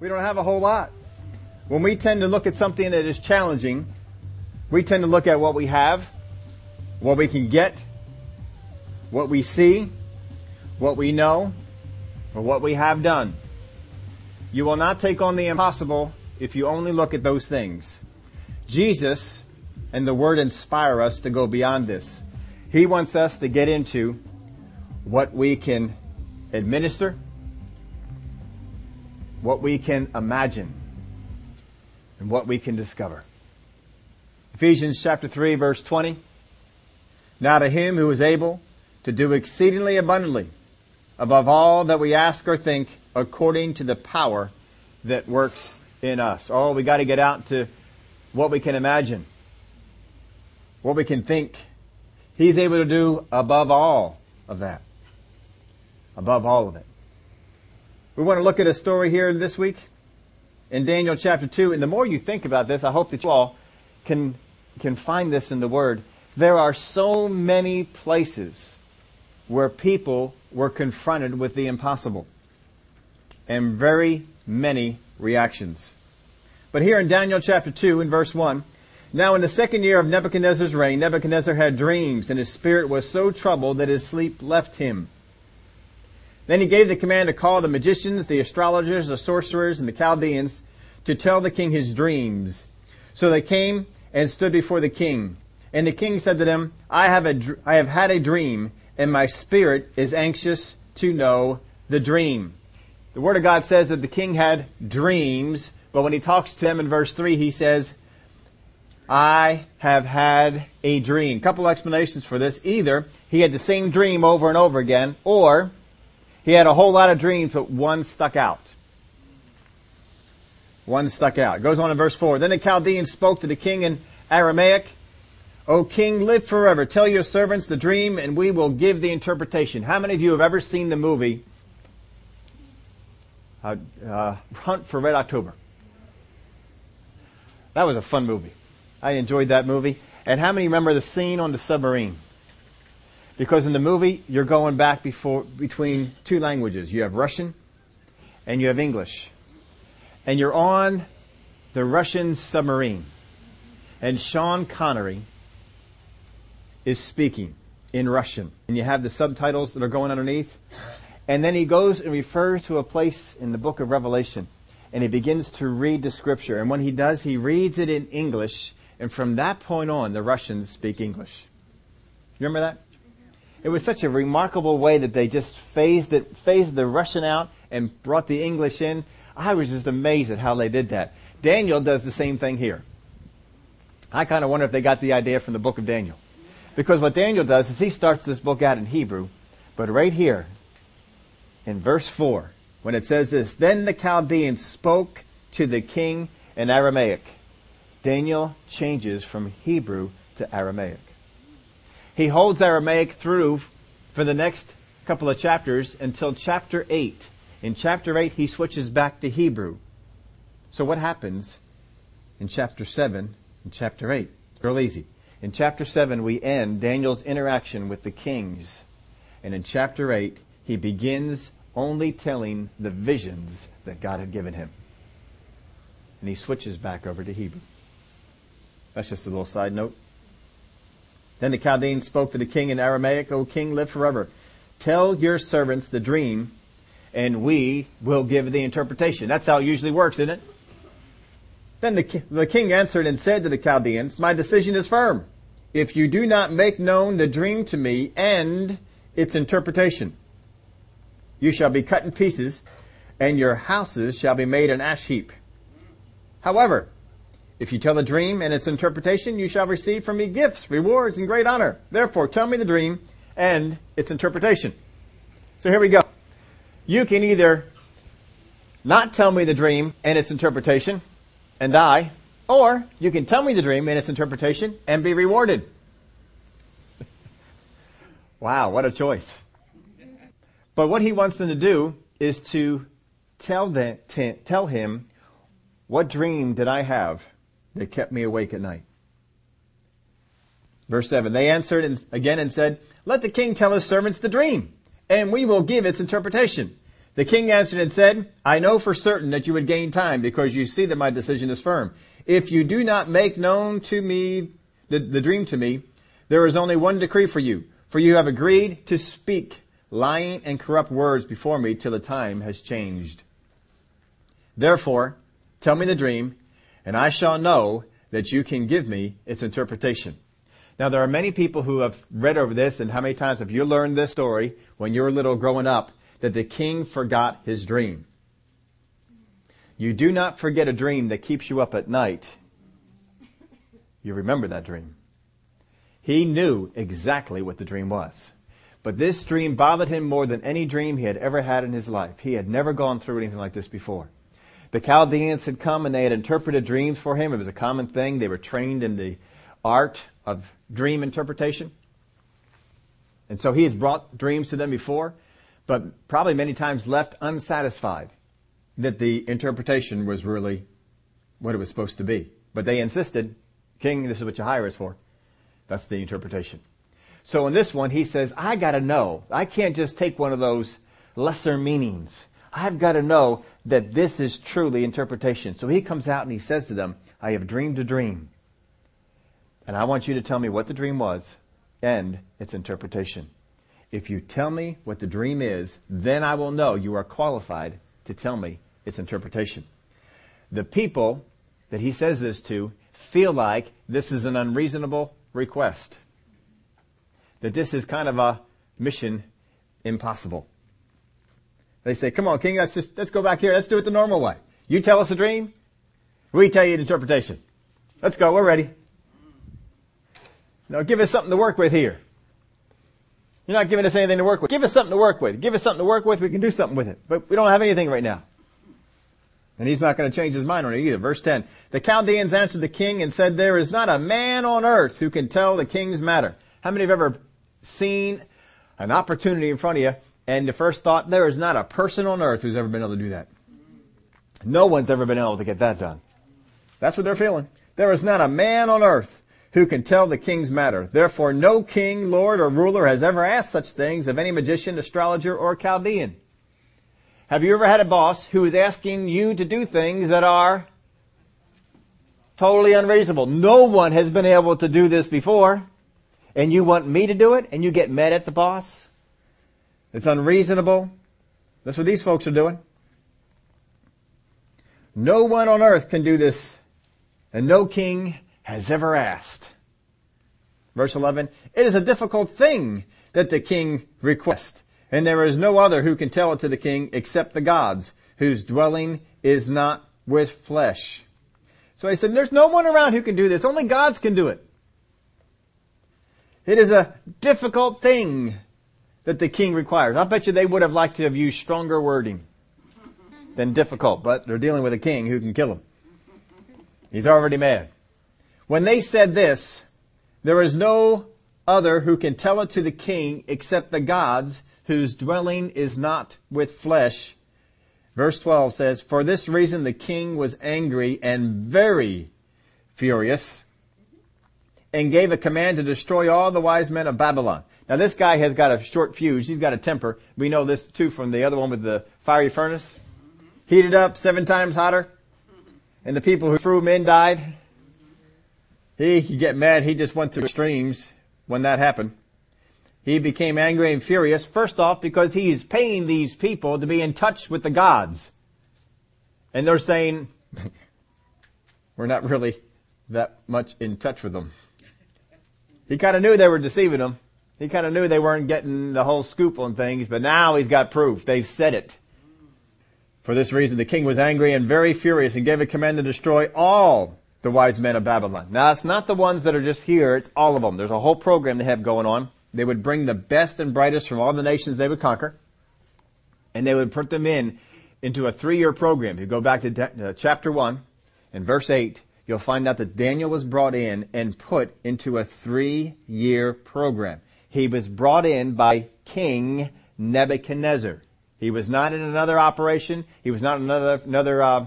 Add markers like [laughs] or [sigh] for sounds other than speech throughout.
We don't have a whole lot. When we tend to look at something that is challenging, we tend to look at what we have, what we can get, what we see, what we know, or what we have done. You will not take on the impossible if you only look at those things. Jesus and the Word inspire us to go beyond this. He wants us to get into what we can administer, what we can imagine, and what we can discover. Ephesians chapter 3 verse 20. Now to him who is able to do exceedingly abundantly above all that we ask or think according to the power that works in us. Oh, we got to get out to what we can imagine, what we can think. He's able to do above all of that. Above all of it. We want to look at a story here this week in Daniel chapter 2. And the more you think about this, I hope that you all can, can find this in the Word. There are so many places where people were confronted with the impossible and very many reactions. But here in Daniel chapter 2 in verse 1, now in the second year of Nebuchadnezzar's reign, Nebuchadnezzar had dreams and his spirit was so troubled that his sleep left him. Then he gave the command to call the magicians, the astrologers, the sorcerers, and the Chaldeans to tell the king his dreams. So they came and stood before the king. And the king said to them, I have, a, I have had a dream and my spirit is anxious to know the dream. The Word of God says that the king had dreams, but when he talks to them in verse 3, he says, I have had a dream. Couple explanations for this. Either he had the same dream over and over again, or he had a whole lot of dreams, but one stuck out. One stuck out. It goes on in verse 4. Then the Chaldeans spoke to the king in Aramaic, O king, live forever. Tell your servants the dream and we will give the interpretation. How many of you have ever seen the movie uh, uh, Hunt for Red October? That was a fun movie. I enjoyed that movie. And how many remember the scene on the submarine? Because in the movie, you're going back before, between two languages. You have Russian and you have English. And you're on the Russian submarine. And Sean Connery is speaking in Russian. And you have the subtitles that are going underneath. And then he goes and refers to a place in the book of Revelation. And he begins to read the scripture. And when he does, he reads it in English. And from that point on, the Russians speak English. You remember that? It was such a remarkable way that they just phased it, phased the Russian out and brought the English in. I was just amazed at how they did that. Daniel does the same thing here. I kind of wonder if they got the idea from the book of Daniel. Because what Daniel does is he starts this book out in Hebrew, but right here, in verse 4, when it says this, Then the Chaldeans spoke to the king in Aramaic. Daniel changes from Hebrew to Aramaic. He holds Aramaic through for the next couple of chapters until chapter 8. In chapter 8, he switches back to Hebrew. So what happens in chapter 7 and chapter 8? It's real easy. In chapter 7, we end Daniel's interaction with the kings. And in chapter 8, he begins only telling the visions that God had given him. And he switches back over to Hebrew. That's just a little side note. Then the Chaldeans spoke to the king in Aramaic, O king, live forever. Tell your servants the dream, and we will give the interpretation. That's how it usually works, isn't it? Then the, the king answered and said to the Chaldeans, My decision is firm. If you do not make known the dream to me and its interpretation, you shall be cut in pieces, and your houses shall be made an ash heap. However, if you tell the dream and its interpretation, you shall receive from me gifts, rewards, and great honor. Therefore, tell me the dream and its interpretation. So here we go. You can either not tell me the dream and its interpretation, and die, or you can tell me the dream and its interpretation and be rewarded. [laughs] wow, what a choice. But what he wants them to do is to tell them, tell him, what dream did I have that kept me awake at night? Verse 7, they answered and again and said, let the king tell his servants the dream, and we will give its interpretation. The king answered and said, I know for certain that you would gain time because you see that my decision is firm. If you do not make known to me the, the dream to me, there is only one decree for you, for you have agreed to speak lying and corrupt words before me till the time has changed. Therefore, tell me the dream, and I shall know that you can give me its interpretation. Now, there are many people who have read over this, and how many times have you learned this story when you were little growing up that the king forgot his dream? You do not forget a dream that keeps you up at night. You remember that dream. He knew exactly what the dream was. But this dream bothered him more than any dream he had ever had in his life. He had never gone through anything like this before. The Chaldeans had come and they had interpreted dreams for him. It was a common thing. They were trained in the art of dream interpretation. And so he has brought dreams to them before, but probably many times left unsatisfied that the interpretation was really what it was supposed to be. But they insisted, King, this is what you hire us for. That's the interpretation. So in this one, he says, I gotta know. I can't just take one of those lesser meanings. I've got to know that this is truly interpretation. So he comes out and he says to them, I have dreamed a dream. And I want you to tell me what the dream was and its interpretation. If you tell me what the dream is, then I will know you are qualified to tell me its interpretation. The people that he says this to feel like this is an unreasonable request. That this is kind of a mission impossible. They say, come on, King, let's just, let's go back here. Let's do it the normal way. You tell us a dream. We tell you the interpretation. Let's go. We're ready. Now give us something to work with here. You're not giving us anything to work with. Give us something to work with. Give us something to work with. We can do something with it. But we don't have anything right now. And he's not going to change his mind on it either. Verse 10. The Chaldeans answered the king and said, There is not a man on earth who can tell the king's matter. How many have ever seen an opportunity in front of you and the first thought, there is not a person on earth who's ever been able to do that. No one's ever been able to get that done. That's what they're feeling. There is not a man on earth who can tell the king's matter. Therefore, no king, lord, or ruler has ever asked such things of any magician, astrologer, or Chaldean. Have you ever had a boss who is asking you to do things that are totally unreasonable? No one has been able to do this before, and you want me to do it, and you get mad at the boss? It's unreasonable. That's what these folks are doing. No one on earth can do this, and no king has ever asked. Verse 11, it is a difficult thing that the king requests, and there is no other who can tell it to the king except the gods, whose dwelling is not with flesh. So he said, there's no one around who can do this. Only gods can do it. It is a difficult thing that the king requires. I bet you they would have liked to have used stronger wording than difficult, but they're dealing with a king who can kill him. He's already mad. When they said this, there is no other who can tell it to the king except the gods whose dwelling is not with flesh. Verse 12 says, For this reason the king was angry and very furious and gave a command to destroy all the wise men of Babylon. Now this guy has got a short fuse. He's got a temper. We know this too from the other one with the fiery furnace. Heated up seven times hotter. And the people who threw him in died. He could get mad. He just went to extremes when that happened. He became angry and furious, first off, because he's paying these people to be in touch with the gods. And they're saying, [laughs] we're not really that much in touch with them. He kind of knew they were deceiving him. He kind of knew they weren't getting the whole scoop on things, but now he's got proof. They've said it. For this reason, the king was angry and very furious and gave a command to destroy all the wise men of Babylon. Now, it's not the ones that are just here, it's all of them. There's a whole program they have going on. They would bring the best and brightest from all the nations they would conquer, and they would put them in into a three-year program. If you go back to uh, chapter 1 and verse 8, you'll find out that Daniel was brought in and put into a three-year program. He was brought in by King Nebuchadnezzar. He was not in another operation. He was not in another, another uh,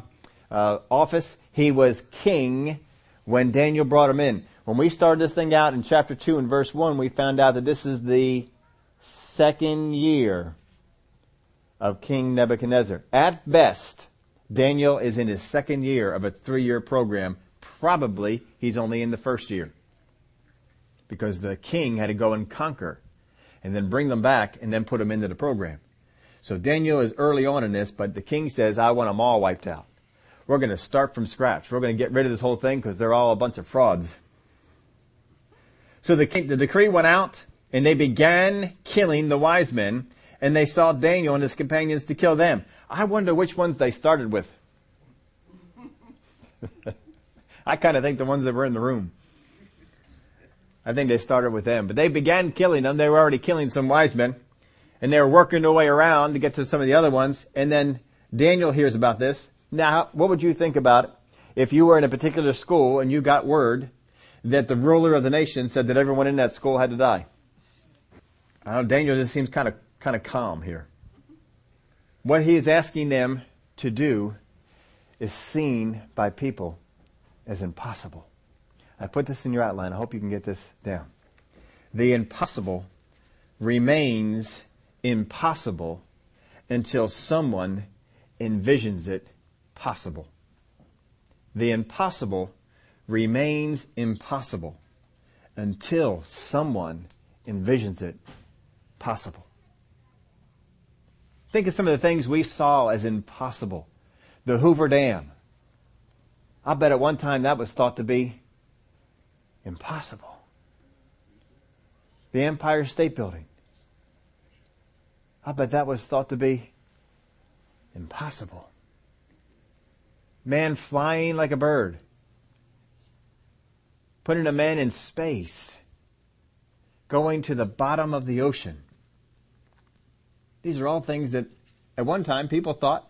uh, office. He was king when Daniel brought him in. When we started this thing out in chapter 2 and verse 1, we found out that this is the second year of King Nebuchadnezzar. At best, Daniel is in his second year of a three year program. Probably he's only in the first year. Because the king had to go and conquer and then bring them back and then put them into the program. So Daniel is early on in this, but the king says, I want them all wiped out. We're going to start from scratch. We're going to get rid of this whole thing because they're all a bunch of frauds. So the, king, the decree went out and they began killing the wise men and they saw Daniel and his companions to kill them. I wonder which ones they started with. [laughs] I kind of think the ones that were in the room. I think they started with them, but they began killing them. They were already killing some wise men and they were working their way around to get to some of the other ones. And then Daniel hears about this. Now, what would you think about it if you were in a particular school and you got word that the ruler of the nation said that everyone in that school had to die? I don't know, Daniel just seems kind of, kind of calm here. What he is asking them to do is seen by people as impossible. I put this in your outline. I hope you can get this down. The impossible remains impossible until someone envisions it possible. The impossible remains impossible until someone envisions it possible. Think of some of the things we saw as impossible. The Hoover Dam. I bet at one time that was thought to be impossible. The Empire State Building. I bet that was thought to be impossible. Man flying like a bird. Putting a man in space. Going to the bottom of the ocean. These are all things that at one time people thought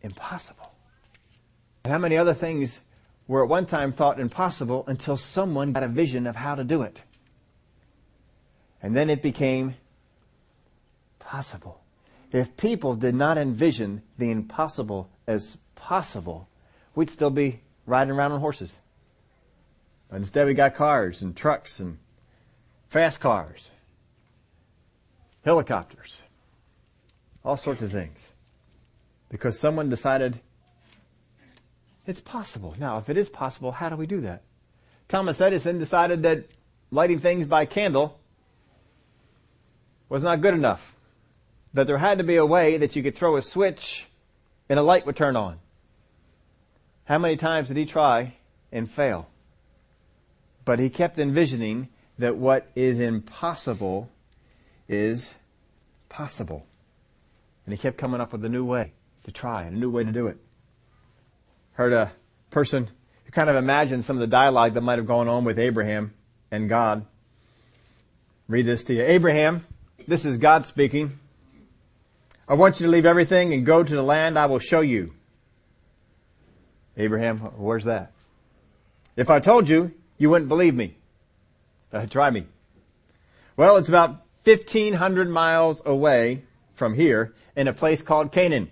impossible. And how many other things were at one time thought impossible until someone got a vision of how to do it? And then it became possible. If people did not envision the impossible as possible, we'd still be riding around on horses. But Instead, we got cars and trucks and fast cars, helicopters, all sorts of things. Because someone decided it's possible. Now, if it is possible, how do we do that? Thomas Edison decided that lighting things by candle was not good enough that there had to be a way that you could throw a switch and a light would turn on. How many times did he try and fail? But he kept envisioning that what is impossible is possible. And he kept coming up with a new way to try and a new way to do it. Heard a person who kind of imagined some of the dialogue that might have gone on with Abraham and God. Read this to you. Abraham, this is God speaking. I want you to leave everything and go to the land I will show you. Abraham, where's that? If I told you, you wouldn't believe me. Uh, try me. Well, it's about 1500 miles away from here in a place called Canaan.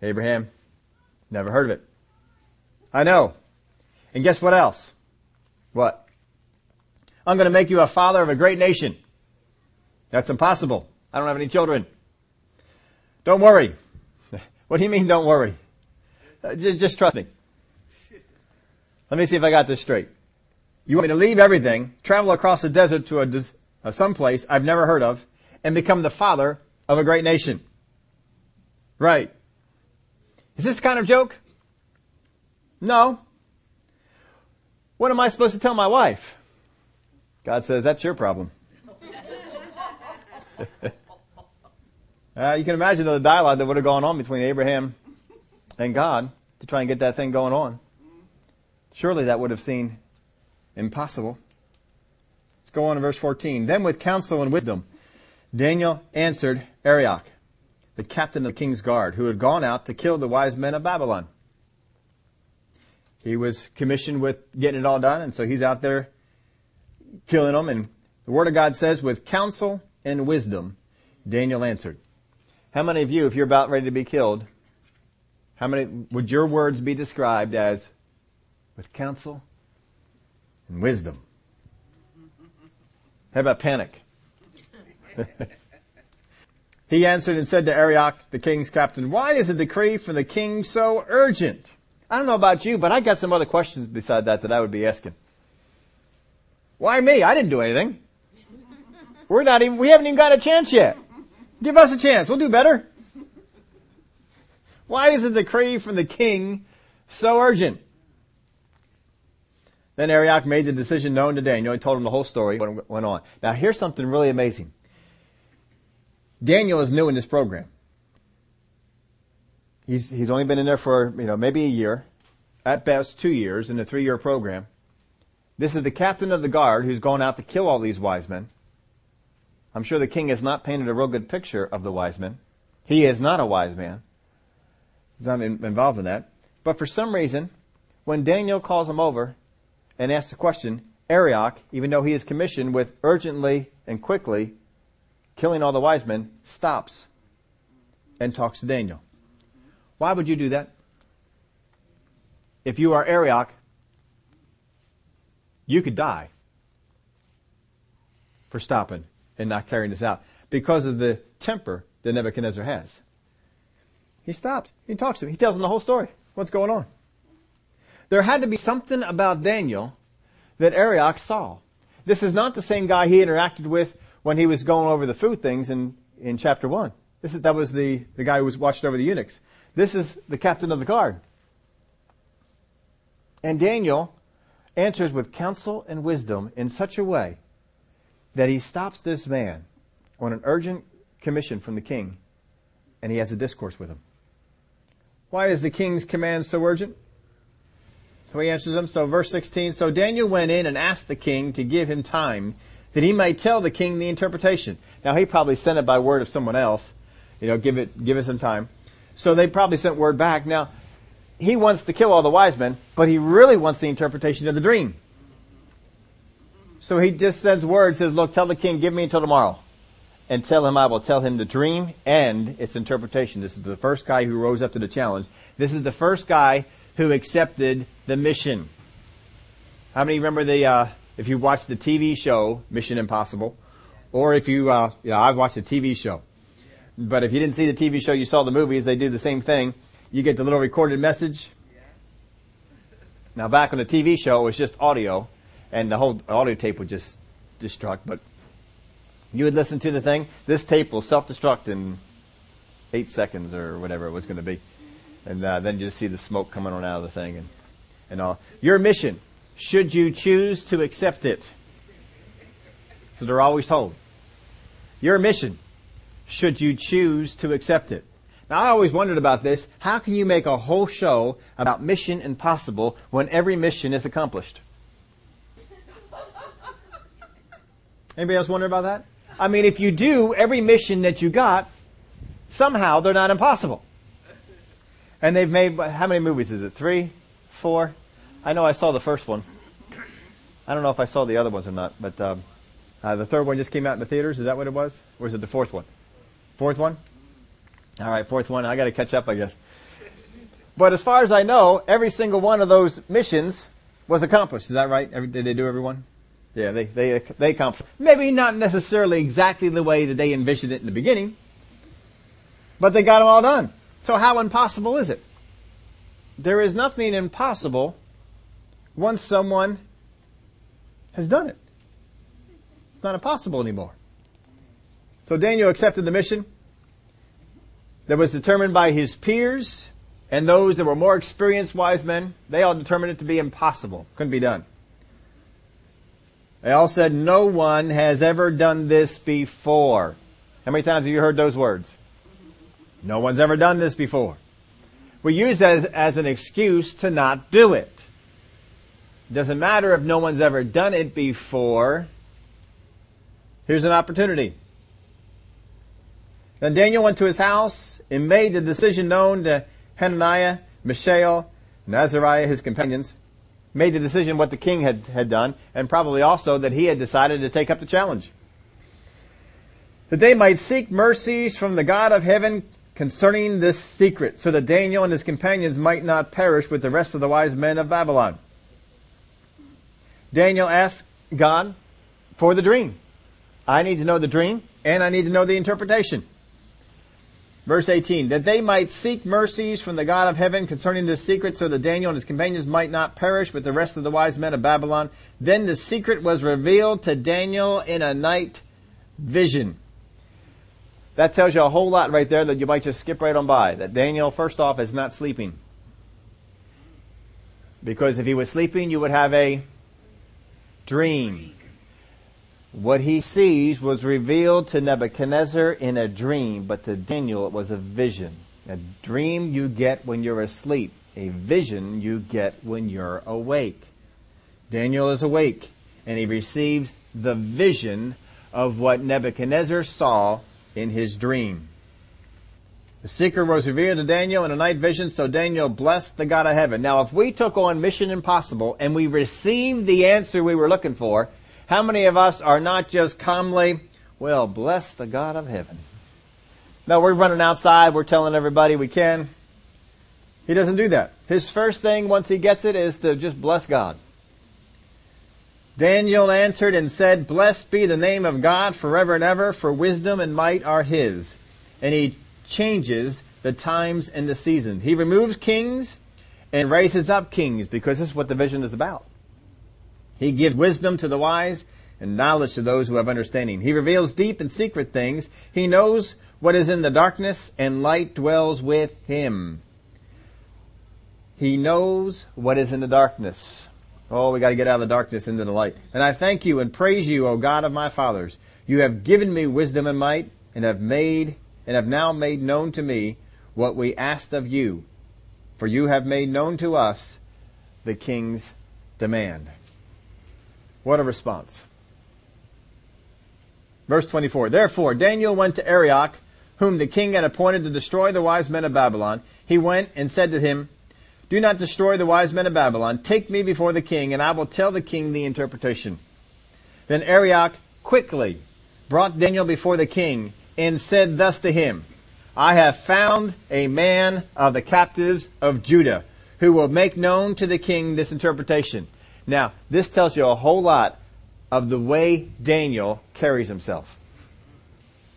Abraham, never heard of it. I know. And guess what else? What? I'm going to make you a father of a great nation. That's impossible. I don't have any children. Don't worry. [laughs] What do you mean, don't worry? Uh, just trust me. Let me see if I got this straight. You want me to leave everything, travel across the desert to a, a someplace I've never heard of, and become the father of a great nation. Right. Is this the kind of joke? No. What am I supposed to tell my wife? God says, that's your problem. [laughs] Uh, you can imagine the dialogue that would have gone on between Abraham and God to try and get that thing going on. Surely that would have seemed impossible. Let's go on to verse 14. Then with counsel and wisdom, Daniel answered Arioch, the captain of the king's guard, who had gone out to kill the wise men of Babylon. He was commissioned with getting it all done, and so he's out there killing them. And the word of God says, with counsel and wisdom, Daniel answered. How many of you, if you're about ready to be killed, how many would your words be described as with counsel and wisdom? How about panic? [laughs] He answered and said to Arioch, the king's captain, Why is the decree from the king so urgent? I don't know about you, but I got some other questions beside that that I would be asking. Why me? I didn't do anything. [laughs] We're not even, we haven't even got a chance yet. Give us a chance. We'll do better. [laughs] Why is the decree from the king so urgent? Then Arioch made the decision known to Daniel. He told him the whole story, what went on. Now here's something really amazing. Daniel is new in this program. He's, he's only been in there for, you know, maybe a year. At best, two years in a three year program. This is the captain of the guard who's going out to kill all these wise men. I'm sure the king has not painted a real good picture of the wise men. He is not a wise man. He's not involved in that. But for some reason, when Daniel calls him over and asks a question, Arioch, even though he is commissioned with urgently and quickly killing all the wise men, stops and talks to Daniel. Why would you do that? If you are Arioch, you could die for stopping and not carrying this out because of the temper that Nebuchadnezzar has. He stops. He talks to him. He tells him the whole story. What's going on? There had to be something about Daniel that Arioch saw. This is not the same guy he interacted with when he was going over the food things in, in chapter 1. This is, that was the, the guy who was watched over the eunuchs. This is the captain of the guard. And Daniel answers with counsel and wisdom in such a way that he stops this man on an urgent commission from the king and he has a discourse with him. Why is the king's command so urgent? So he answers him. So verse 16, so Daniel went in and asked the king to give him time that he may tell the king the interpretation. Now he probably sent it by word of someone else. You know, give it, give it some time. So they probably sent word back. Now, he wants to kill all the wise men, but he really wants the interpretation of the dream. So he just sends word, says, look, tell the king, give me until tomorrow. And tell him I will tell him the dream and its interpretation. This is the first guy who rose up to the challenge. This is the first guy who accepted the mission. How many remember the, uh, if you watched the TV show Mission Impossible, or if you, uh, you know, I've watched the TV show. But if you didn't see the TV show, you saw the movies, they do the same thing. You get the little recorded message. Now back on the TV show, it was just audio, and the whole audio tape would just destruct, but you would listen to the thing. This tape will self-destruct in eight seconds or whatever it was going to be. And uh, then you just see the smoke coming on out of the thing and, and all. Your mission, should you choose to accept it. So they're always told. Your mission, should you choose to accept it. Now I always wondered about this. How can you make a whole show about mission impossible when every mission is accomplished? Anybody else wonder about that? I mean, if you do every mission that you got, somehow they're not impossible. And they've made, how many movies is it? Three? Four? I know I saw the first one. I don't know if I saw the other ones or not, but um, uh, the third one just came out in the theaters. Is that what it was? Or is it the fourth one? Fourth one? All right, fourth one. I got to catch up, I guess. But as far as I know, every single one of those missions was accomplished. Is that right? Every, did they do every one? Yeah, they, they, they accomplished. Maybe not necessarily exactly the way that they envisioned it in the beginning, but they got them all done. So how impossible is it? There is nothing impossible once someone has done it. It's not impossible anymore. So Daniel accepted the mission that was determined by his peers and those that were more experienced wise men. They all determined it to be impossible. Couldn't be done. They all said, no one has ever done this before. How many times have you heard those words? No one's ever done this before. We use that as, as an excuse to not do it. Doesn't matter if no one's ever done it before. Here's an opportunity. Then Daniel went to his house and made the decision known to Hananiah, Mishael, and Azariah, his companions, made the decision what the king had, had done, and probably also that he had decided to take up the challenge. That they might seek mercies from the God of heaven concerning this secret, so that Daniel and his companions might not perish with the rest of the wise men of Babylon. Daniel asked God for the dream. I need to know the dream, and I need to know the interpretation. Verse 18, that they might seek mercies from the God of heaven concerning this secret so that Daniel and his companions might not perish with the rest of the wise men of Babylon. Then the secret was revealed to Daniel in a night vision. That tells you a whole lot right there that you might just skip right on by. That Daniel, first off, is not sleeping. Because if he was sleeping, you would have a dream. What he sees was revealed to Nebuchadnezzar in a dream, but to Daniel it was a vision. A dream you get when you're asleep. A vision you get when you're awake. Daniel is awake, and he receives the vision of what Nebuchadnezzar saw in his dream. The secret was revealed to Daniel in a night vision, so Daniel blessed the God of heaven. Now, if we took on Mission Impossible and we received the answer we were looking for, how many of us are not just calmly, well, bless the God of heaven? No, we're running outside, we're telling everybody we can. He doesn't do that. His first thing once he gets it is to just bless God. Daniel answered and said, Blessed be the name of God forever and ever, for wisdom and might are his. And he changes the times and the seasons. He removes kings and raises up kings because this is what the vision is about. He gives wisdom to the wise and knowledge to those who have understanding. He reveals deep and secret things. He knows what is in the darkness and light dwells with him. He knows what is in the darkness. Oh, we got to get out of the darkness into the light. And I thank you and praise you, O God of my fathers. You have given me wisdom and might and have made and have now made known to me what we asked of you. For you have made known to us the king's demand. What a response. Verse 24. Therefore, Daniel went to Arioch, whom the king had appointed to destroy the wise men of Babylon. He went and said to him, Do not destroy the wise men of Babylon. Take me before the king, and I will tell the king the interpretation. Then Arioch quickly brought Daniel before the king and said thus to him, I have found a man of the captives of Judah who will make known to the king this interpretation. Now, this tells you a whole lot of the way Daniel carries himself.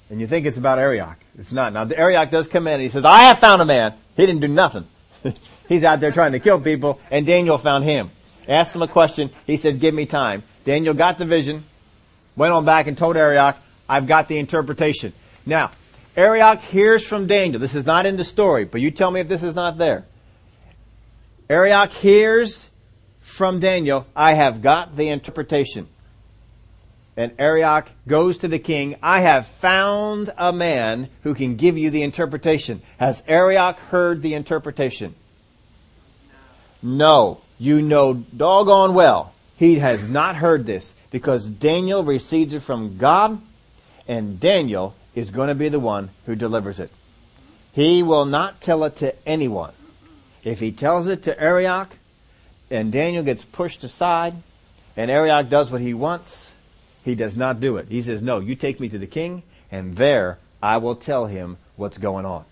And you think it's about Arioch. It's not. Now, Arioch does come in and he says, I have found a man. He didn't do nothing. [laughs] He's out there trying to kill people, and Daniel found him. Asked him a question. He said, give me time. Daniel got the vision, went on back and told Arioch, I've got the interpretation. Now, Arioch hears from Daniel. This is not in the story, but you tell me if this is not there. Arioch hears from Daniel, I have got the interpretation. And Arioch goes to the king, I have found a man who can give you the interpretation. Has Arioch heard the interpretation? No. You know doggone well he has not heard this because Daniel received it from God and Daniel is going to be the one who delivers it. He will not tell it to anyone. If he tells it to Arioch, and Daniel gets pushed aside, and Arioch does what he wants, he does not do it. He says, no, you take me to the king, and there I will tell him what's going on.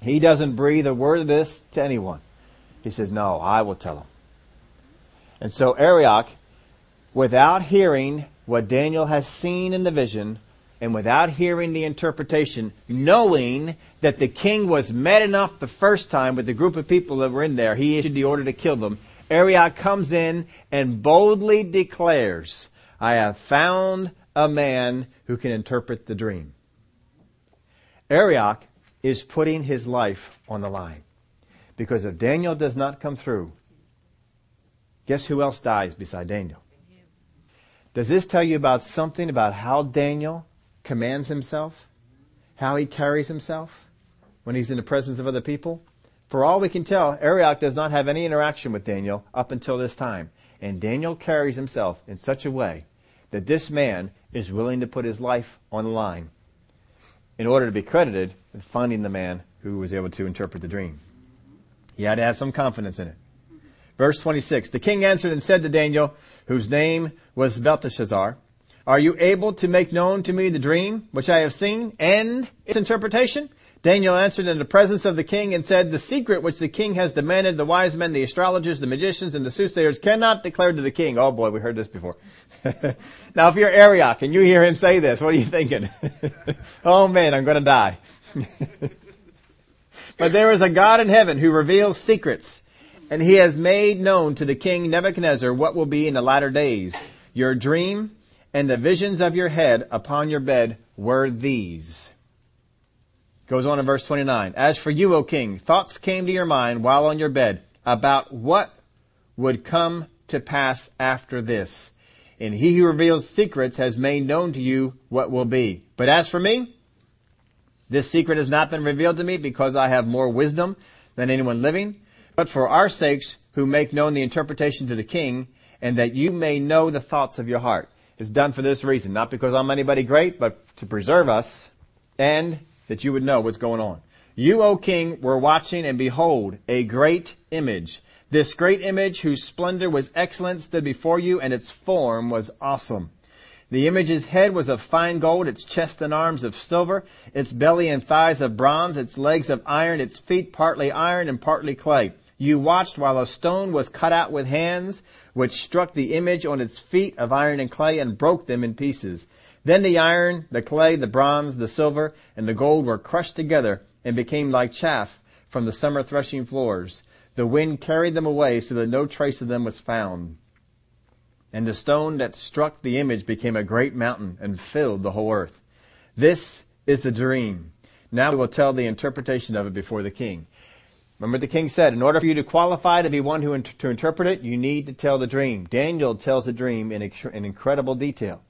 He doesn't breathe a word of this to anyone. He says, no, I will tell him. And so Arioch, without hearing what Daniel has seen in the vision, and without hearing the interpretation, knowing that the king was mad enough the first time with the group of people that were in there, he issued the order to kill them. Arioch comes in and boldly declares, I have found a man who can interpret the dream. Arioch is putting his life on the line. Because if Daniel does not come through, guess who else dies beside Daniel? Does this tell you about something about how Daniel commands himself? How he carries himself when he's in the presence of other people? For all we can tell, Arioch does not have any interaction with Daniel up until this time. And Daniel carries himself in such a way that this man is willing to put his life on the line in order to be credited with finding the man who was able to interpret the dream. He had to have some confidence in it. Verse 26, the king answered and said to Daniel, whose name was Belteshazzar, are you able to make known to me the dream which I have seen and its interpretation? Daniel answered in the presence of the king and said, The secret which the king has demanded, the wise men, the astrologers, the magicians, and the soothsayers cannot declare to the king. Oh boy, we heard this before. [laughs] now if you're Arioch and you hear him say this, what are you thinking? [laughs] oh man, I'm going to die. [laughs] But there is a God in heaven who reveals secrets, and he has made known to the king Nebuchadnezzar what will be in the latter days. Your dream and the visions of your head upon your bed were these. Goes on in verse 29. As for you, O king, thoughts came to your mind while on your bed about what would come to pass after this. And he who reveals secrets has made known to you what will be. But as for me, this secret has not been revealed to me because I have more wisdom than anyone living, but for our sakes who make known the interpretation to the king, and that you may know the thoughts of your heart. It's done for this reason, not because I'm anybody great, but to preserve us, and that you would know what's going on. You, O king, were watching, and behold, a great image. This great image, whose splendor was excellent, stood before you, and its form was awesome. The image's head was of fine gold, its chest and arms of silver, its belly and thighs of bronze, its legs of iron, its feet partly iron and partly clay. You watched while a stone was cut out with hands, which struck the image on its feet of iron and clay and broke them in pieces. Then the iron, the clay, the bronze, the silver, and the gold were crushed together and became like chaff from the summer threshing floors. The wind carried them away so that no trace of them was found. And the stone that struck the image became a great mountain and filled the whole earth. This is the dream. Now we will tell the interpretation of it before the king. Remember the king said, in order for you to qualify to be one who to interpret it, you need to tell the dream. Daniel tells the dream in, in incredible detail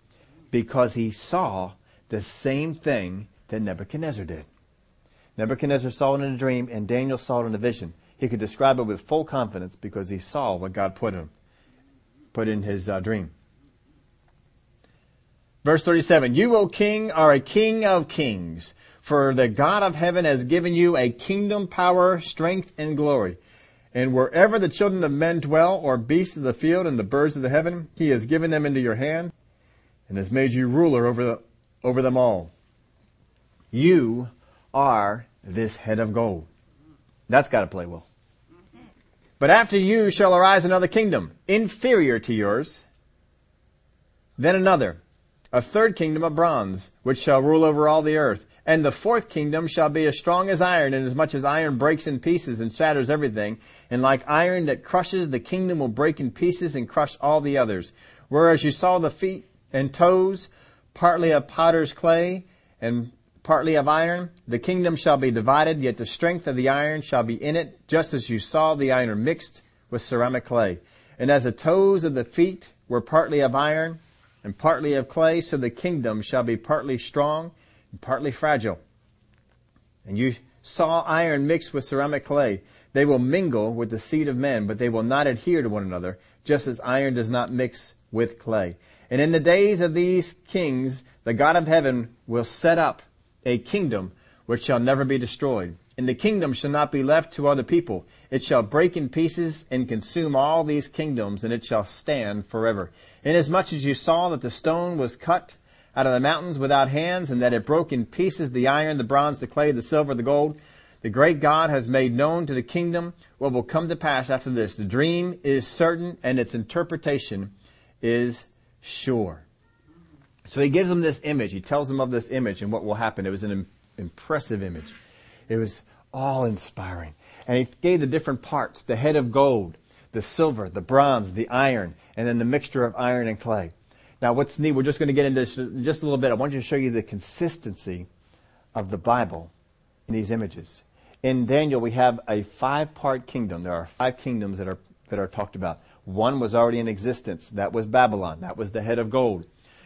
because he saw the same thing that Nebuchadnezzar did. Nebuchadnezzar saw it in a dream and Daniel saw it in a vision. He could describe it with full confidence because he saw what God put in put in his uh, dream. Verse 37, You, O king, are a king of kings, for the God of heaven has given you a kingdom, power, strength, and glory. And wherever the children of men dwell, or beasts of the field and the birds of the heaven, he has given them into your hand, and has made you ruler over, the, over them all. You are this head of gold. That's got to play well. But after you shall arise another kingdom, inferior to yours. Then another, a third kingdom of bronze, which shall rule over all the earth. And the fourth kingdom shall be as strong as iron, inasmuch as iron breaks in pieces and shatters everything. And like iron that crushes, the kingdom will break in pieces and crush all the others. Whereas you saw the feet and toes, partly of potter's clay, and partly of iron. The kingdom shall be divided, yet the strength of the iron shall be in it, just as you saw the iron mixed with ceramic clay. And as the toes of the feet were partly of iron and partly of clay, so the kingdom shall be partly strong and partly fragile. And you saw iron mixed with ceramic clay. They will mingle with the seed of men, but they will not adhere to one another, just as iron does not mix with clay. And in the days of these kings, the God of heaven will set up a kingdom which shall never be destroyed. And the kingdom shall not be left to other people. It shall break in pieces and consume all these kingdoms, and it shall stand forever. Inasmuch as you saw that the stone was cut out of the mountains without hands, and that it broke in pieces the iron, the bronze, the clay, the silver, the gold, the great God has made known to the kingdom what will come to pass after this. The dream is certain, and its interpretation is sure. So he gives them this image. He tells them of this image and what will happen. It was an impressive image. It was all inspiring. And he gave the different parts, the head of gold, the silver, the bronze, the iron, and then the mixture of iron and clay. Now what's neat, we're just going to get into this just a little bit. I want you to show you the consistency of the Bible in these images. In Daniel, we have a five-part kingdom. There are five kingdoms that are, that are talked about. One was already in existence. That was Babylon. That was the head of gold.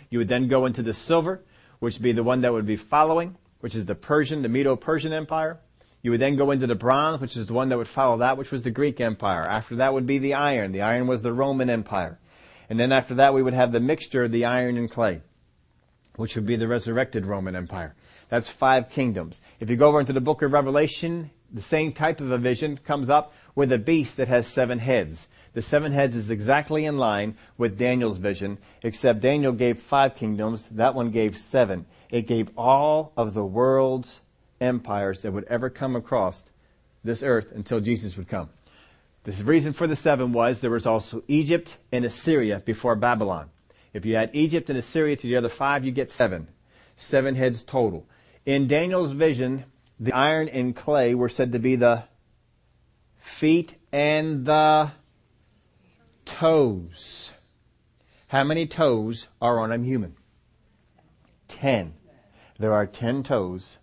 You would then go into the silver, which would be the one that would be following, which is the Persian, the Medo-Persian Empire. You would then go into the bronze, which is the one that would follow that, which was the Greek Empire. After that would be the iron. The iron was the Roman Empire. And then after that we would have the mixture of the iron and clay, which would be the resurrected Roman Empire. That's five kingdoms. If you go over into the book of Revelation, the same type of a vision comes up with a beast that has seven heads. The seven heads is exactly in line with Daniel's vision, except Daniel gave five kingdoms, that one gave seven. It gave all of the world's empires that would ever come across this earth until Jesus would come. The reason for the seven was there was also Egypt and Assyria before Babylon. If you add Egypt and Assyria to the other five, you get seven. Seven heads total. In Daniel's vision, the iron and clay were said to be the feet and the toes. How many toes are on a human? Ten. There are ten toes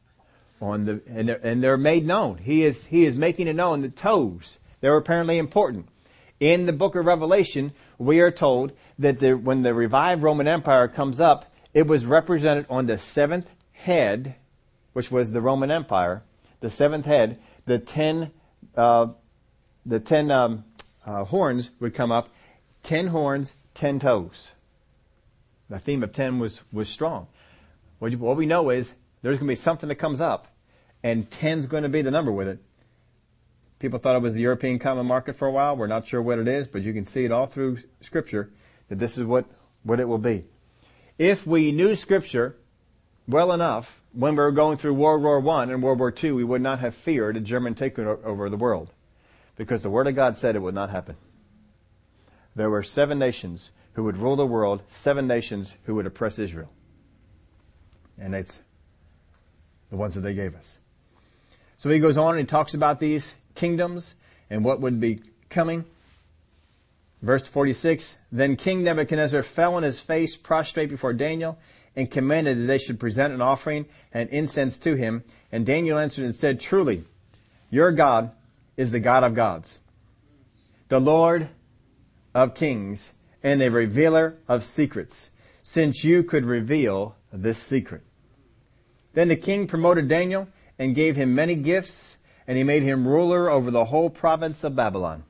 on the, and they're, and they're made known. He is, he is making it known the toes. They're apparently important. In the book of Revelation, we are told that the, when the revived Roman Empire comes up, it was represented on the seventh head, which was the Roman Empire, the seventh head, the ten, uh, the ten um, uh, horns would come up, ten horns, ten toes. The theme of ten was was strong. What, you, what we know is there's going to be something that comes up, and ten's going to be the number with it. People thought it was the European common market for a while. We're not sure what it is, but you can see it all through Scripture that this is what, what it will be. If we knew Scripture well enough when we were going through World War I and World War II, we would not have feared a German takeover over the world because the Word of God said it would not happen. There were seven nations who would rule the world, seven nations who would oppress Israel. And it's the ones that they gave us. So he goes on and he talks about these kingdoms and what would be coming. Verse 46, Then King Nebuchadnezzar fell on his face prostrate before Daniel and commanded that they should present an offering and incense to him. And Daniel answered and said, Truly, your God is the God of gods, the Lord of kings, and a revealer of secrets, since you could reveal this secret. Then the king promoted Daniel and gave him many gifts, and he made him ruler over the whole province of Babylon,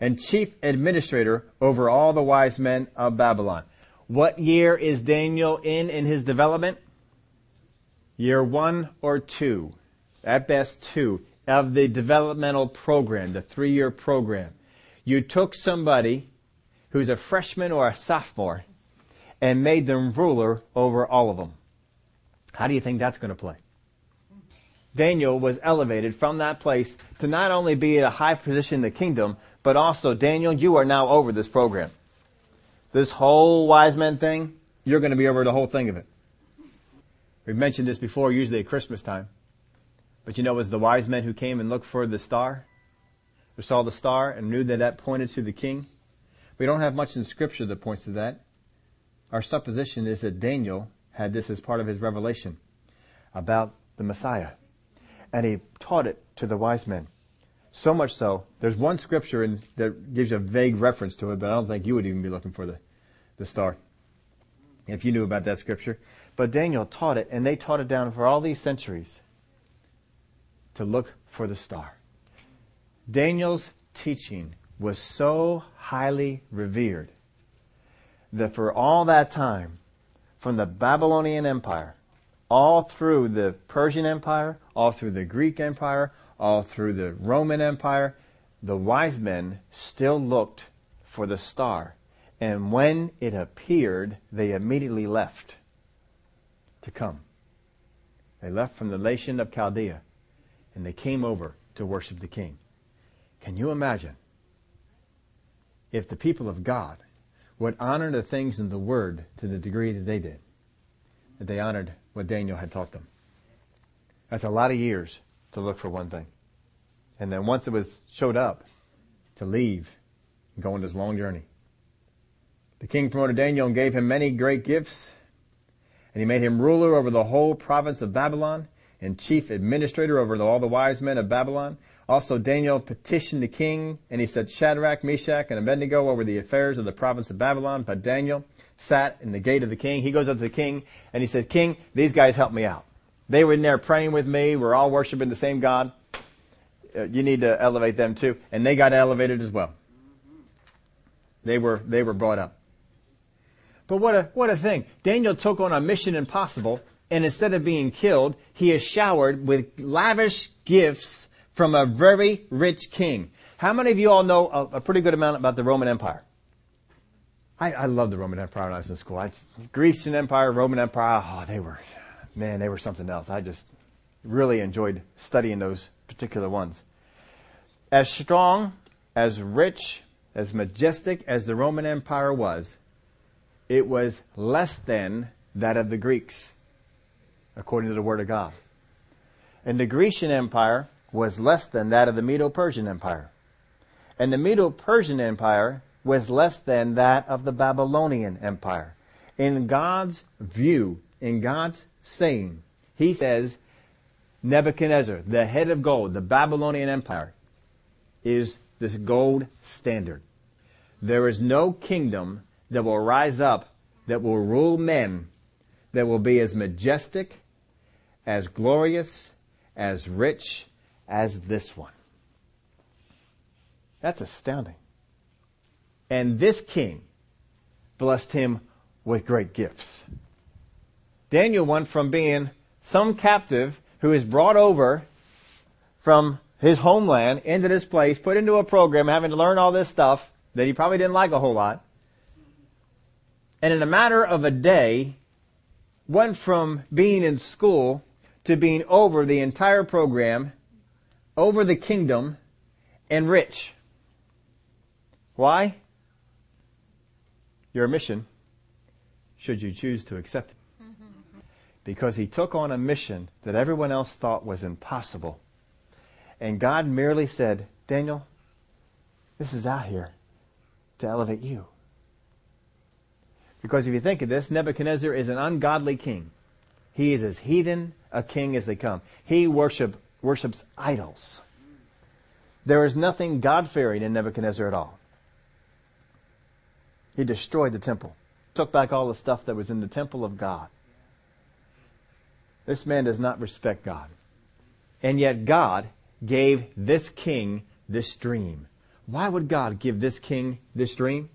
and chief administrator over all the wise men of Babylon. What year is Daniel in in his development? Year one or two. At best two of the developmental program, the three year program. You took somebody who's a freshman or a sophomore and made them ruler over all of them. How do you think that's going to play? Daniel was elevated from that place to not only be at a high position in the kingdom, but also, Daniel, you are now over this program. This whole wise men thing, you're going to be over the whole thing of it. We've mentioned this before, usually at Christmas time. But you know, it was the wise men who came and looked for the star, who saw the star and knew that that pointed to the king. We don't have much in scripture that points to that. Our supposition is that Daniel had this as part of his revelation about the Messiah. And he taught it to the wise men. So much so, there's one scripture in, that gives you a vague reference to it, but I don't think you would even be looking for the, the star if you knew about that scripture. But Daniel taught it, and they taught it down for all these centuries to look for the star. Daniel's teaching was so highly revered that for all that time, from the Babylonian Empire, all through the Persian Empire, all through the Greek Empire, all through the Roman Empire, the wise men still looked for the star. And when it appeared, they immediately left to come. They left from the nation of Chaldea and they came over to worship the king. Can you imagine if the people of God would honor the things in the Word to the degree that they did. That they honored what Daniel had taught them. That's a lot of years to look for one thing. And then once it was showed up, to leave and go on this long journey. The king promoted Daniel and gave him many great gifts, and he made him ruler over the whole province of Babylon and chief administrator over all the wise men of Babylon. Also, Daniel petitioned the king, and he said Shadrach, Meshach, and Abednego over the affairs of the province of Babylon. But Daniel sat in the gate of the king. He goes up to the king, and he says, King, these guys helped me out. They were in there praying with me. We're all worshiping the same God. Uh, you need to elevate them too. And they got elevated as well. They were, they were brought up. But what a, what a thing. Daniel took on a mission impossible, and instead of being killed, he is showered with lavish gifts from a very rich king. How many of you all know a, a pretty good amount about the Roman Empire? I, I love the Roman Empire when I was in school. I, Grecian Empire, Roman Empire, oh, they were, man, they were something else. I just really enjoyed studying those particular ones. As strong, as rich, as majestic as the Roman Empire was, it was less than that of the Greeks, according to the Word of God. And the Grecian Empire was less than that of the Medo-Persian Empire. And the Medo-Persian Empire was less than that of the Babylonian Empire. In God's view, in God's saying, He says, Nebuchadnezzar, the head of gold, the Babylonian Empire, is this gold standard. There is no kingdom that will rise up, that will rule men, that will be as majestic, as glorious, as rich as this one. That's astounding. And this king blessed him with great gifts. Daniel went from being some captive who is brought over from his homeland into this place, put into a program, having to learn all this stuff that he probably didn't like a whole lot. And in a matter of a day, went from being in school to being over the entire program, over the kingdom, and rich. Why? Your mission, should you choose to accept it. Mm-hmm. Because he took on a mission that everyone else thought was impossible. And God merely said, Daniel, this is out here to elevate you. Because if you think of this, Nebuchadnezzar is an ungodly king. He is as heathen a king as they come. He worship, worships idols. There is nothing God-fearing in Nebuchadnezzar at all. He destroyed the temple, took back all the stuff that was in the temple of God. This man does not respect God. And yet God gave this king this dream. Why would God give this king this dream?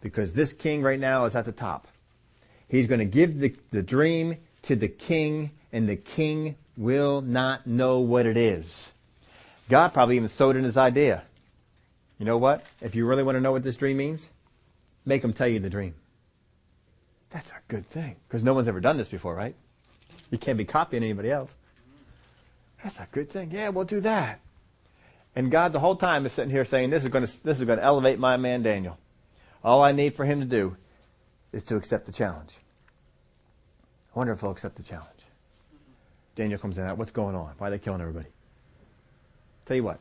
Because this king right now is at the top. He's going to give the, the dream to the king and the king will not know what it is. God probably even sowed in his idea. You know what? If you really want to know what this dream means, make him tell you the dream. That's a good thing because no one's ever done this before, right? You can't be copying anybody else. That's a good thing. Yeah, we'll do that. And God the whole time is sitting here saying, this is going to, this is going to elevate my man Daniel. All I need for him to do is to accept the challenge. I wonder if he'll accept the challenge. Daniel comes in. What's going on? Why are they killing everybody? Tell you what.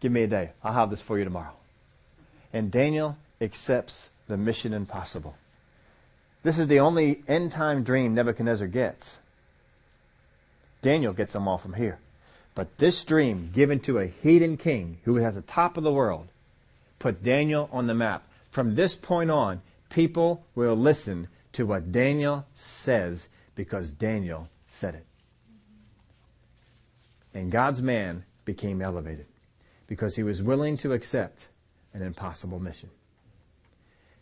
Give me a day. I'll have this for you tomorrow. And Daniel accepts the mission impossible. This is the only end time dream Nebuchadnezzar gets. Daniel gets them all from here. But this dream given to a heathen king who at the top of the world put Daniel on the map. From this point on, people will listen to what Daniel says because Daniel said it. And God's man became elevated because he was willing to accept an impossible mission.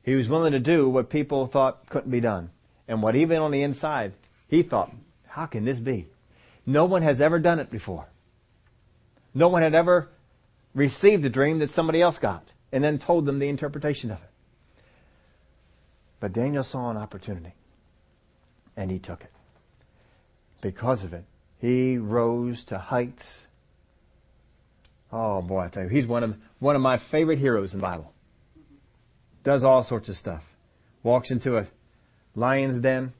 He was willing to do what people thought couldn't be done. And what even on the inside, he thought, how can this be? No one has ever done it before. No one had ever received a dream that somebody else got and then told them the interpretation of it. But Daniel saw an opportunity and he took it. Because of it, he rose to heights. Oh boy, I tell you, he's one of, one of my favorite heroes in the Bible. Does all sorts of stuff. Walks into a lion's den.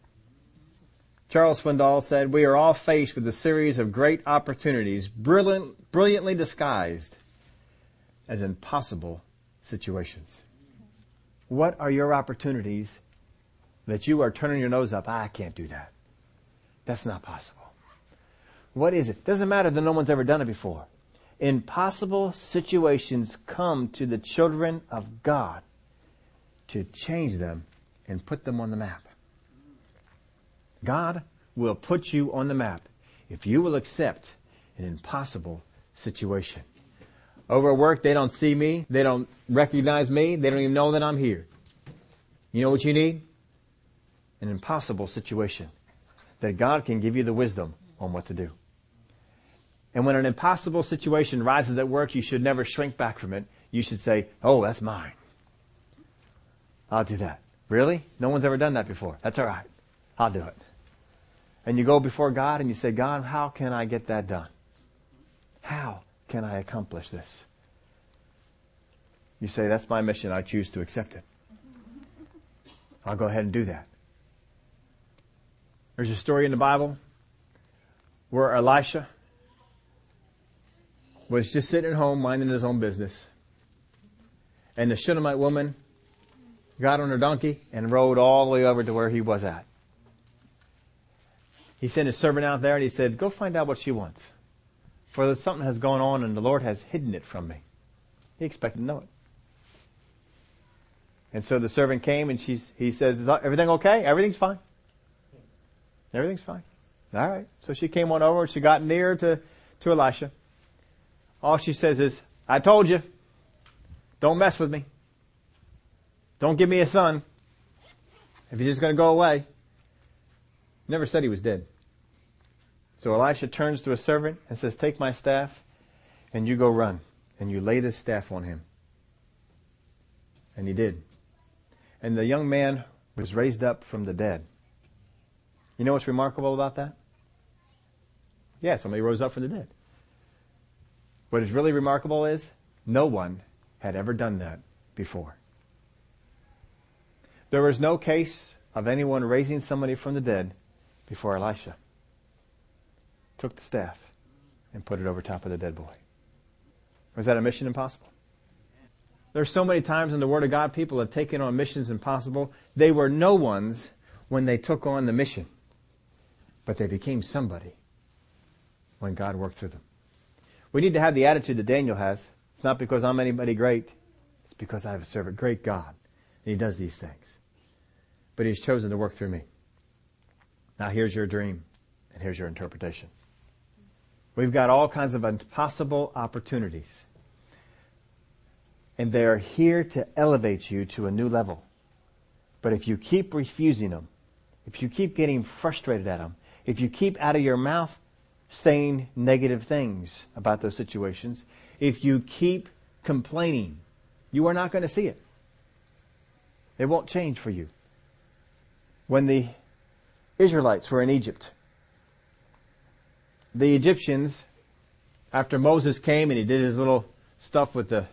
Charles Swindoll said, we are all faced with a series of great opportunities, brilliant, brilliantly disguised as impossible situations. What are your opportunities that you are turning your nose up? I can't do that. That's not possible. What is it? Doesn't matter that no one's ever done it before. Impossible situations come to the children of God to change them and put them on the map. God will put you on the map if you will accept an impossible situation. Over at work, they don't see me. They don't recognize me. They don't even know that I'm here. You know what you need? An impossible situation that God can give you the wisdom on what to do. And when an impossible situation rises at work, you should never shrink back from it. You should say, Oh, that's mine. I'll do that. Really? No one's ever done that before. That's all right. I'll do it. And you go before God and you say, God, how can I get that done? How can I accomplish this? You say, that's my mission. I choose to accept it. I'll go ahead and do that. There's a story in the Bible where Elisha was just sitting at home minding his own business. And the Shunammite woman got on her donkey and rode all the way over to where he was at. He sent his servant out there and he said, go find out what she wants. For something has gone on and the Lord has hidden it from me. He expected to know it. And so the servant came and she's, he says, is everything okay? Everything's fine. Everything's fine. All right. So she came on over and she got near to, to Elisha. All she says is, I told you, don't mess with me. Don't give me a son. If you're just going to go away. Never said he was dead. So Elisha turns to a servant and says, take my staff and you go run and you lay this staff on him. And he did. And the young man was raised up from the dead. You know what's remarkable about that? Yeah, somebody rose up from the dead. What is really remarkable is no one had ever done that before. There was no case of anyone raising somebody from the dead before Elisha took the staff and put it over top of the dead boy. Was that a mission impossible? There's so many times in the Word of God people have taken on missions impossible. They were no ones when they took on the mission, but they became somebody when God worked through them. We need to have the attitude that Daniel has. It's not because I'm anybody great. It's because I have a servant, great God. And he does these things. But he's chosen to work through me. Now here's your dream and here's your interpretation. We've got all kinds of impossible opportunities. And they're here to elevate you to a new level. But if you keep refusing them, if you keep getting frustrated at them, if you keep out of your mouth saying negative things about those situations, if you keep complaining, you are not going to see it. It won't change for you. When the Israelites were in Egypt, the Egyptians, after Moses came and he did his little stuff with the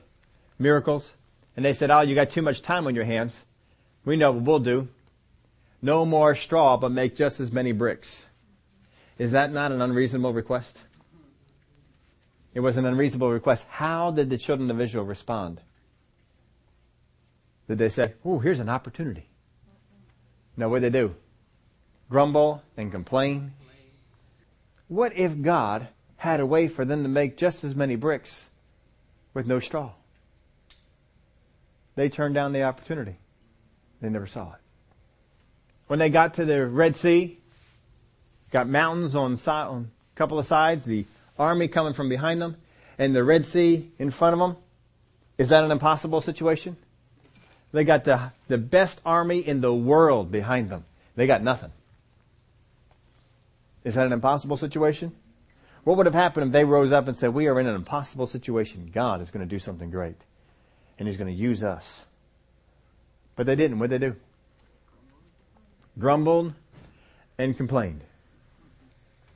miracles, and they said, oh, you got too much time on your hands. We know what we'll do. No more straw, but make just as many bricks. Is that not an unreasonable request? It was an unreasonable request. How did the children of Israel respond? Did they say, oh, here's an opportunity? No, what did they do? Grumble and complain? What if God had a way for them to make just as many bricks with no straw? They turned down the opportunity. They never saw it. When they got to the Red Sea, Got mountains on, on a couple of sides, the army coming from behind them, and the Red Sea in front of them. Is that an impossible situation? They got the, the best army in the world behind them. They got nothing. Is that an impossible situation? What would have happened if they rose up and said, we are in an impossible situation. God is going to do something great. And He's going to use us. But they didn't. What did they do? Grumbled and complained.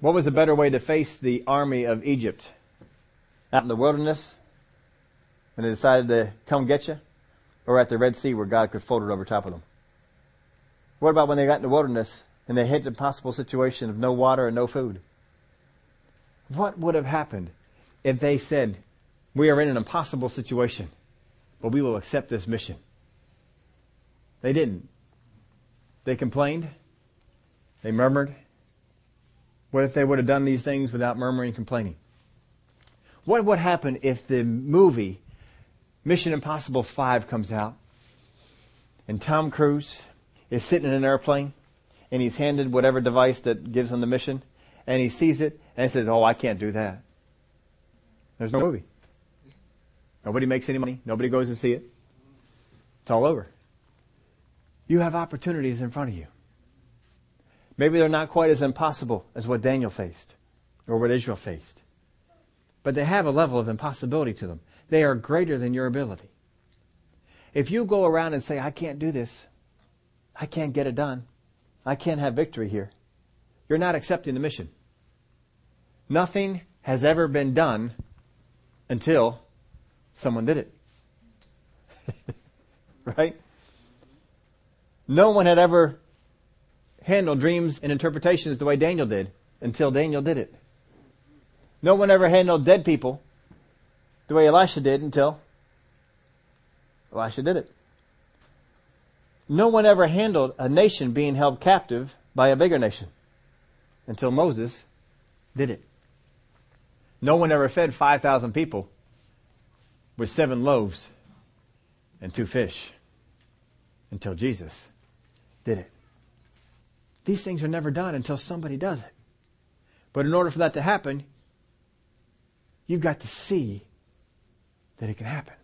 What was a better way to face the army of Egypt? Out in the wilderness, when they decided to come get you? Or at the Red Sea where God could fold it over top of them? What about when they got in the wilderness and they hit the possible situation of no water and no food? What would have happened if they said, we are in an impossible situation, but we will accept this mission? They didn't. They complained. They murmured. What if they would have done these things without murmuring and complaining? What would happen if the movie Mission Impossible 5 comes out and Tom Cruise is sitting in an airplane and he's handed whatever device that gives him the mission and he sees it and says, oh, I can't do that. There's no movie. Nobody makes any money. Nobody goes to see it. It's all over. You have opportunities in front of you. Maybe they're not quite as impossible as what Daniel faced or what Israel faced. But they have a level of impossibility to them. They are greater than your ability. If you go around and say, I can't do this, I can't get it done, I can't have victory here, you're not accepting the mission. Nothing has ever been done until someone did it. [laughs] right? No one had ever handle dreams and interpretations the way Daniel did until Daniel did it. No one ever handled dead people the way Elisha did until Elisha did it. No one ever handled a nation being held captive by a bigger nation until Moses did it. No one ever fed 5,000 people with seven loaves and two fish until Jesus did it. These things are never done until somebody does it. But in order for that to happen, you've got to see that it can happen.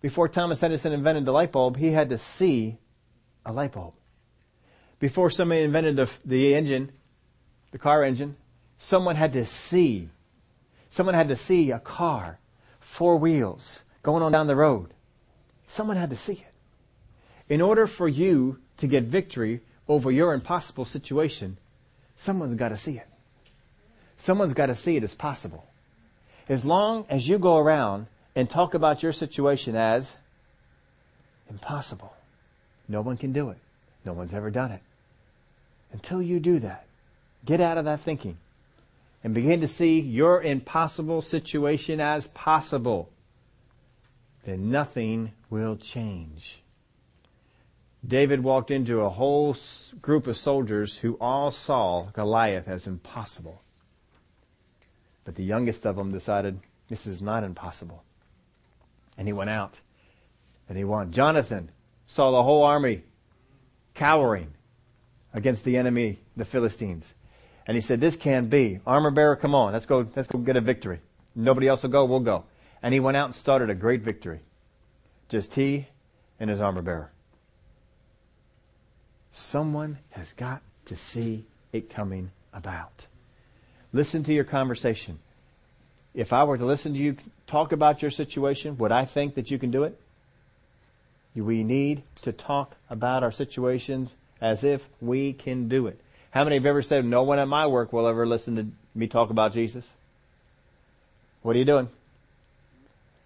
Before Thomas Edison invented the light bulb, he had to see a light bulb. Before somebody invented the, the engine, the car engine, someone had to see. Someone had to see a car, four wheels, going on down the road. Someone had to see it. In order for you to get victory over your impossible situation, someone's got to see it. Someone's got to see it as possible. As long as you go around and talk about your situation as impossible, no one can do it. No one's ever done it. Until you do that, get out of that thinking and begin to see your impossible situation as possible, then nothing will change. David walked into a whole group of soldiers who all saw Goliath as impossible. But the youngest of them decided, this is not impossible. And he went out and he won. Jonathan saw the whole army cowering against the enemy, the Philistines. And he said, this can't be. Armor bearer, come on. Let's go, let's go get a victory. Nobody else will go. We'll go. And he went out and started a great victory. Just he and his armor bearer. Someone has got to see it coming about. Listen to your conversation. If I were to listen to you talk about your situation, would I think that you can do it? We need to talk about our situations as if we can do it. How many have ever said, no one at my work will ever listen to me talk about Jesus? What are you doing?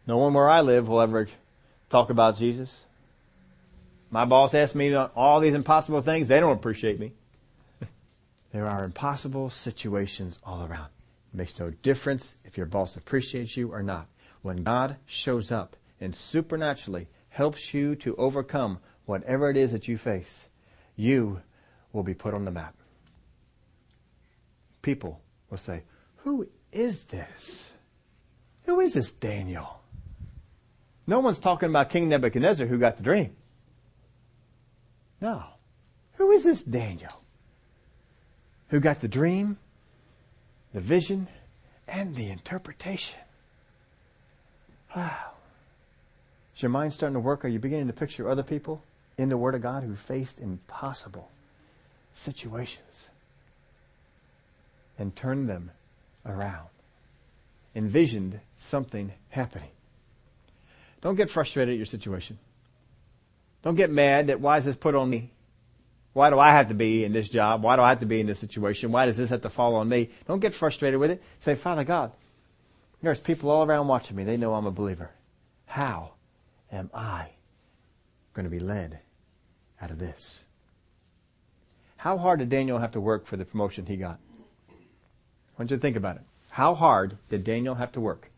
No one where I live will ever talk about Jesus. My boss asks me all these impossible things. They don't appreciate me. [laughs] there are impossible situations all around. It makes no difference if your boss appreciates you or not. When God shows up and supernaturally helps you to overcome whatever it is that you face, you will be put on the map. People will say, Who is this? Who is this Daniel? No one's talking about King Nebuchadnezzar who got the dream. No. Who is this Daniel? Who got the dream, the vision, and the interpretation? Wow. Is your mind starting to work? Are you beginning to picture other people in the Word of God who faced impossible situations and turned them around? Envisioned something happening. Don't get frustrated at your situation. Don't get mad that why is this put on me? Why do I have to be in this job? Why do I have to be in this situation? Why does this have to fall on me? Don't get frustrated with it. Say, Father God, there's people all around watching me. They know I'm a believer. How am I going to be led out of this? How hard did Daniel have to work for the promotion he got? I want you to think about it. How hard did Daniel have to work?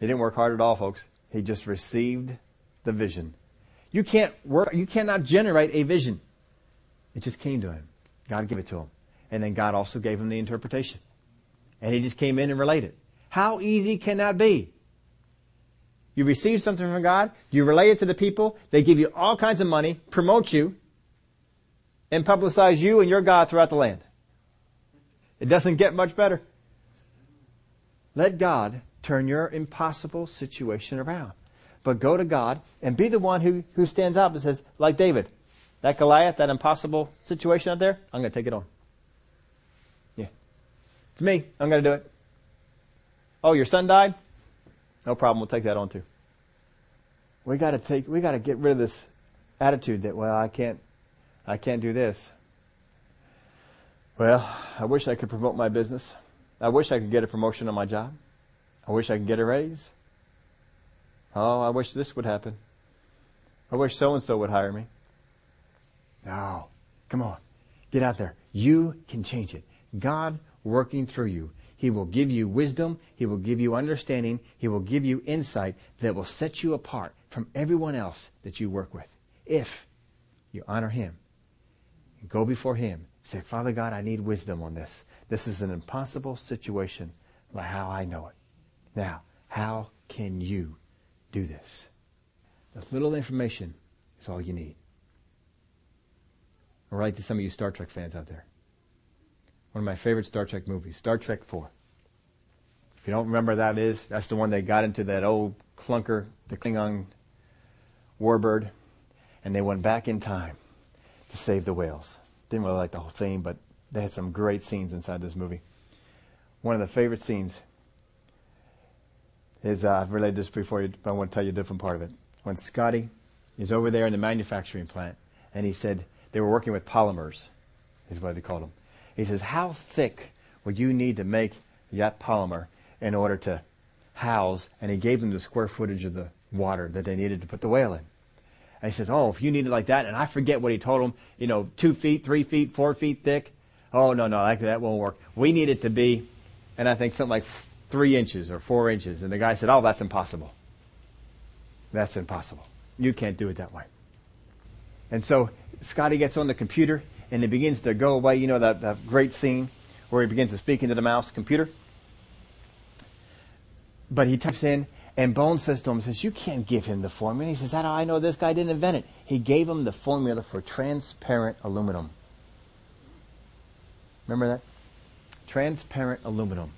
He didn't work hard at all, folks. He just received the vision. You can't work, you cannot generate a vision. It just came to him. God gave it to him. And then God also gave him the interpretation. And he just came in and related. How easy can that be? You receive something from God, you relay it to the people, they give you all kinds of money, promote you, and publicize you and your God throughout the land. It doesn't get much better. Let God turn your impossible situation around. But go to God and be the one who, who stands up and says, like David, that Goliath, that impossible situation out there, I'm going to take it on. Yeah. It's me. I'm going to do it. Oh, your son died? No problem. We'll take that on too. We got to take, we got to get rid of this attitude that, well, I can't, I can't do this. Well, I wish I could promote my business. I wish I could get a promotion on my job. I wish I could get a raise. Oh, I wish this would happen. I wish so and so would hire me. No. Come on. Get out there. You can change it. God working through you He will give you wisdom. He will give you understanding. He will give you insight that will set you apart from everyone else that you work with. If you honor Him go before Him, say, Father God, I need wisdom on this. This is an impossible situation by how I know it. Now, how can you do this? The little information is all you need. I'll write to some of you Star Trek fans out there. One of my favorite Star Trek movies, Star Trek 4. If you don't remember that is, that's the one they got into that old clunker, the Klingon warbird, and they went back in time to save the whales. Didn't really like the whole thing, but they had some great scenes inside this movie. One of the favorite scenes is, uh, I've related this before, but I want to tell you a different part of it. When Scotty is over there in the manufacturing plant, and he said they were working with polymers, is what they called them. He says, how thick would you need to make that polymer in order to house? And he gave them the square footage of the water that they needed to put the whale in. And he says, oh, if you need it like that, and I forget what he told them, you know, two feet, three feet, four feet thick. Oh, no, no, that won't work. We need it to be, and I think something like three inches or four inches. And the guy said, oh, that's impossible. That's impossible. You can't do it that way. And so Scotty gets on the computer and it begins to go away. You know that, that great scene where he begins to speak into the mouse computer? But he types in and Bones says to him, says, you can't give him the formula. He says, how do I know this guy didn't invent it? He gave him the formula for transparent aluminum. Remember that? Transparent aluminum.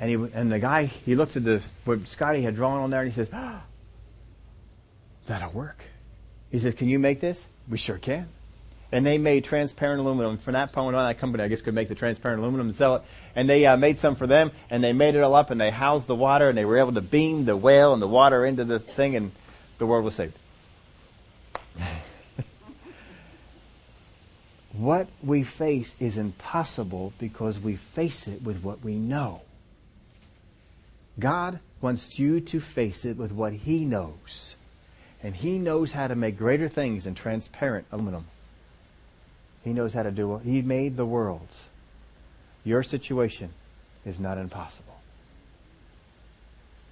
And he and the guy he looks at the what Scotty had drawn on there and he says, oh, "That'll work." He says, "Can you make this?" We sure can. And they made transparent aluminum. From that point on, that company, I guess, could make the transparent aluminum and sell it. And they uh, made some for them, and they made it all up, and they housed the water, and they were able to beam the whale and the water into the thing, and the world was saved. [laughs] what we face is impossible because we face it with what we know. God wants you to face it with what He knows. And He knows how to make greater things than transparent aluminum. He knows how to do it. He made the worlds. Your situation is not impossible.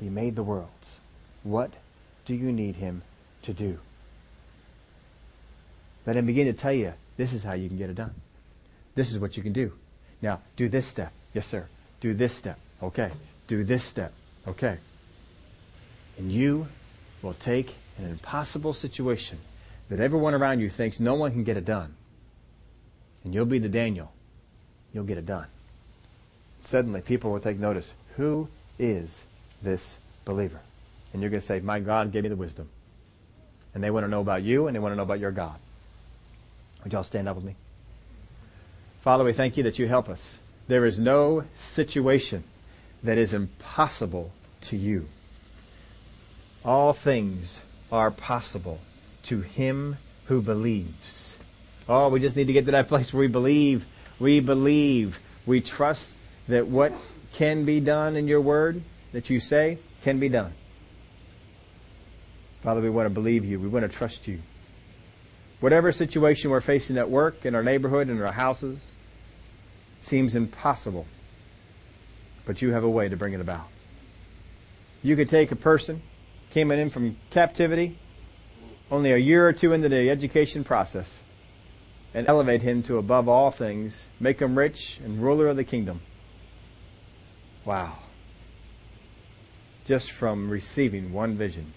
He made the worlds. What do you need Him to do? Let Him begin to tell you this is how you can get it done. This is what you can do. Now, do this step. Yes, sir. Do this step. Okay do this step. Okay. And you will take an impossible situation that everyone around you thinks no one can get it done. And you'll be the Daniel. You'll get it done. Suddenly, people will take notice. Who is this believer? And you're going to say, My God gave me the wisdom. And they want to know about you and they want to know about your God. Would y'all stand up with me? Father, we thank you that you help us. There is no situation that is impossible to you. All things are possible to him who believes. Oh, we just need to get to that place where we believe. We believe. We trust that what can be done in your word that you say can be done. Father, we want to believe you. We want to trust you. Whatever situation we're facing at work, in our neighborhood, in our houses, seems impossible but you have a way to bring it about. You could take a person, came in from captivity, only a year or two into the education process, and elevate him to above all things, make him rich and ruler of the kingdom. Wow. Just from receiving one vision.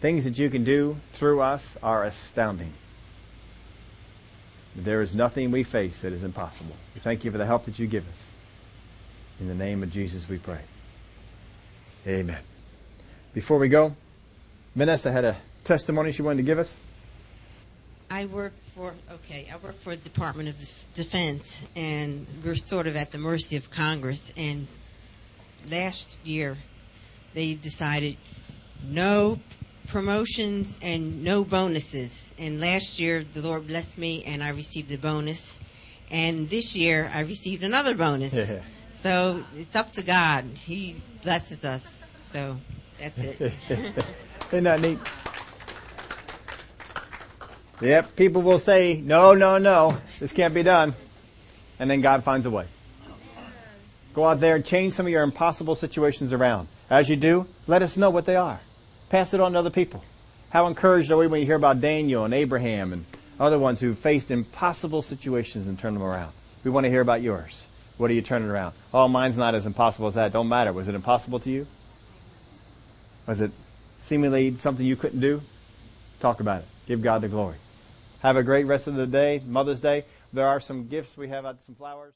Things that you can do through us are astounding. There is nothing we face that is impossible. We thank you for the help that you give us. In the name of Jesus we pray. Amen. Before we go, Vanessa had a testimony she wanted to give us. I work for okay. I work for the Department of Defense, and we're sort of at the mercy of Congress. And last year, they decided no promotions and no bonuses. And last year, the Lord blessed me, and I received a bonus. And this year, I received another bonus. Yeah. So it's up to God. He blesses us. So that's it. [laughs] Isn't that neat? Yep, people will say, no, no, no, this can't be done. And then God finds a way. Go out there and change some of your impossible situations around. As you do, let us know what they are. Pass it on to other people. How encouraged are we when you hear about Daniel and Abraham and other ones who faced impossible situations and turned them around? We want to hear about yours. What are you turning around? Oh, mine's not as impossible as that. Don't matter. Was it impossible to you? Was it seemingly something you couldn't do? Talk about it. Give God the glory. Have a great rest of the day, Mother's Day. There are some gifts we have out, some flowers.